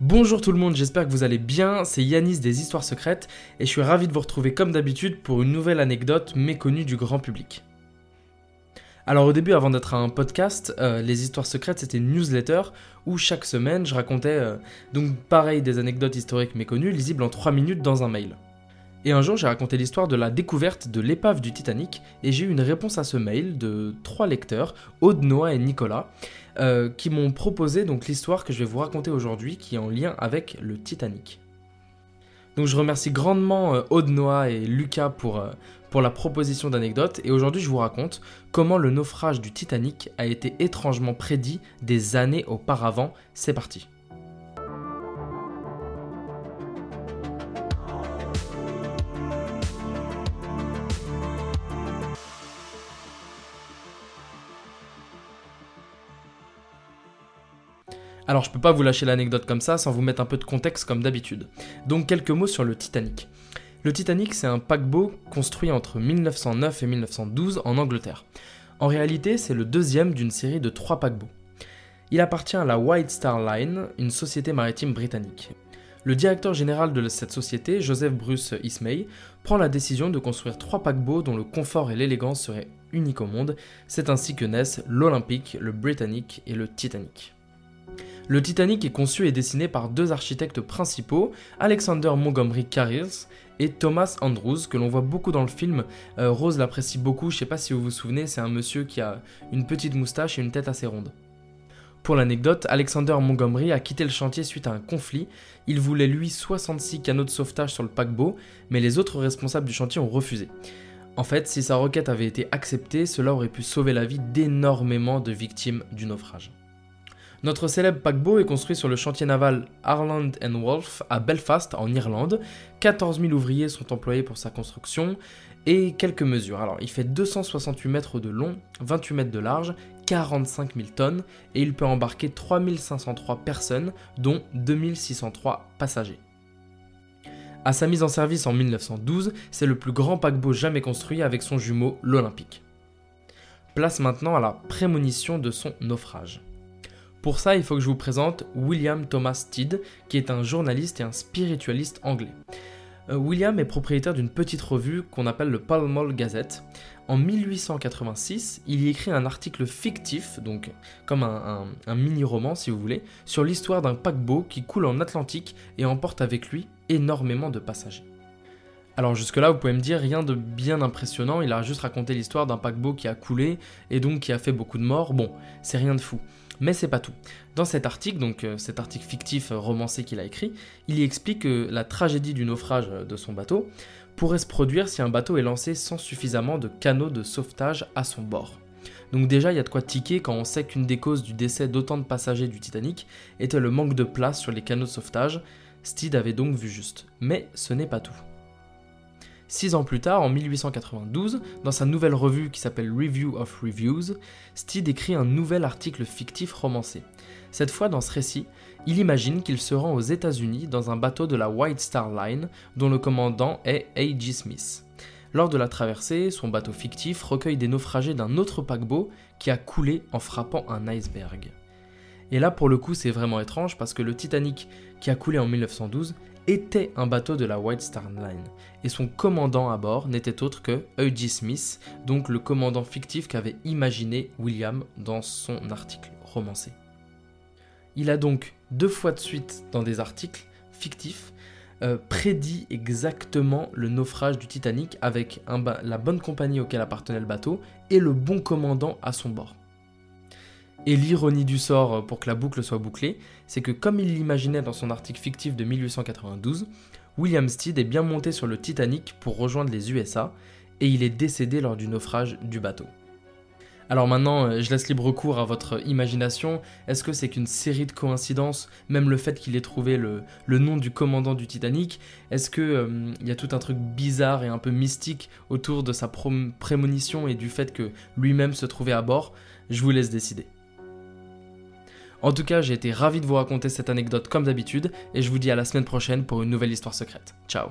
Bonjour tout le monde, j'espère que vous allez bien, c'est Yanis des Histoires Secrètes et je suis ravi de vous retrouver comme d'habitude pour une nouvelle anecdote méconnue du grand public. Alors au début, avant d'être un podcast, euh, les Histoires Secrètes c'était une newsletter où chaque semaine je racontais euh, donc pareil des anecdotes historiques méconnues lisibles en 3 minutes dans un mail. Et un jour, j'ai raconté l'histoire de la découverte de l'épave du Titanic et j'ai eu une réponse à ce mail de trois lecteurs, Aude, Noah et Nicolas, euh, qui m'ont proposé donc l'histoire que je vais vous raconter aujourd'hui qui est en lien avec le Titanic. Donc je remercie grandement euh, Aude, Noah et Lucas pour, euh, pour la proposition d'anecdote et aujourd'hui je vous raconte comment le naufrage du Titanic a été étrangement prédit des années auparavant. C'est parti. Alors je peux pas vous lâcher l'anecdote comme ça sans vous mettre un peu de contexte comme d'habitude. Donc quelques mots sur le Titanic. Le Titanic c'est un paquebot construit entre 1909 et 1912 en Angleterre. En réalité c'est le deuxième d'une série de trois paquebots. Il appartient à la White Star Line, une société maritime britannique. Le directeur général de cette société, Joseph Bruce Ismay, prend la décision de construire trois paquebots dont le confort et l'élégance seraient uniques au monde. C'est ainsi que naissent l'Olympique, le Britannic et le Titanic. Le Titanic est conçu et dessiné par deux architectes principaux, Alexander Montgomery Carrills et Thomas Andrews, que l'on voit beaucoup dans le film. Euh, Rose l'apprécie beaucoup, je sais pas si vous vous souvenez, c'est un monsieur qui a une petite moustache et une tête assez ronde. Pour l'anecdote, Alexander Montgomery a quitté le chantier suite à un conflit. Il voulait lui 66 canaux de sauvetage sur le paquebot, mais les autres responsables du chantier ont refusé. En fait, si sa requête avait été acceptée, cela aurait pu sauver la vie d'énormément de victimes du naufrage. Notre célèbre paquebot est construit sur le chantier naval Harland Wolff à Belfast, en Irlande. 14 000 ouvriers sont employés pour sa construction et quelques mesures. Alors, il fait 268 mètres de long, 28 mètres de large, 45 000 tonnes et il peut embarquer 3503 personnes, dont 2603 passagers. À sa mise en service en 1912, c'est le plus grand paquebot jamais construit avec son jumeau, l'Olympique. Place maintenant à la prémonition de son naufrage. Pour ça, il faut que je vous présente William Thomas Stead, qui est un journaliste et un spiritualiste anglais. Euh, William est propriétaire d'une petite revue qu'on appelle le Pall Mall Gazette. En 1886, il y écrit un article fictif, donc comme un, un mini-roman si vous voulez, sur l'histoire d'un paquebot qui coule en Atlantique et emporte avec lui énormément de passagers. Alors jusque-là, vous pouvez me dire rien de bien impressionnant, il a juste raconté l'histoire d'un paquebot qui a coulé et donc qui a fait beaucoup de morts. Bon, c'est rien de fou. Mais c'est pas tout. Dans cet article, donc euh, cet article fictif euh, romancé qu'il a écrit, il y explique que la tragédie du naufrage euh, de son bateau pourrait se produire si un bateau est lancé sans suffisamment de canaux de sauvetage à son bord. Donc déjà, il y a de quoi tiquer quand on sait qu'une des causes du décès d'autant de passagers du Titanic était le manque de place sur les canaux de sauvetage. Steed avait donc vu juste. Mais ce n'est pas tout. Six ans plus tard, en 1892, dans sa nouvelle revue qui s'appelle Review of Reviews, Steed écrit un nouvel article fictif romancé. Cette fois, dans ce récit, il imagine qu'il se rend aux États-Unis dans un bateau de la White Star Line, dont le commandant est A.G. Smith. Lors de la traversée, son bateau fictif recueille des naufragés d'un autre paquebot qui a coulé en frappant un iceberg. Et là, pour le coup, c'est vraiment étrange parce que le Titanic, qui a coulé en 1912, était un bateau de la White Star Line, et son commandant à bord n'était autre que E.G. Smith, donc le commandant fictif qu'avait imaginé William dans son article romancée. Il a donc deux fois de suite dans des articles fictifs euh, prédit exactement le naufrage du Titanic avec la bonne compagnie auquel appartenait le bateau et le bon commandant à son bord. Et l'ironie du sort, euh, pour que la boucle soit bouclée, c'est que comme il l'imaginait dans son article fictif de 1892, William Stead est bien monté sur le Titanic pour rejoindre les USA et il est décédé lors du naufrage du bateau. Alors maintenant, euh, je laisse libre cours à votre imagination. Est-ce que c'est qu'une série de coïncidences Même le fait qu'il ait trouvé le, nom du commandant du Titanic Est-ce qu'il euh, y a tout un truc bizarre et un peu mystique autour de sa prémonition et du fait que lui-même se trouvait à bord? Je vous laisse décider. En tout cas, j'ai été ravi de vous raconter cette anecdote comme d'habitude et je vous dis à la semaine prochaine pour une nouvelle histoire secrète. Ciao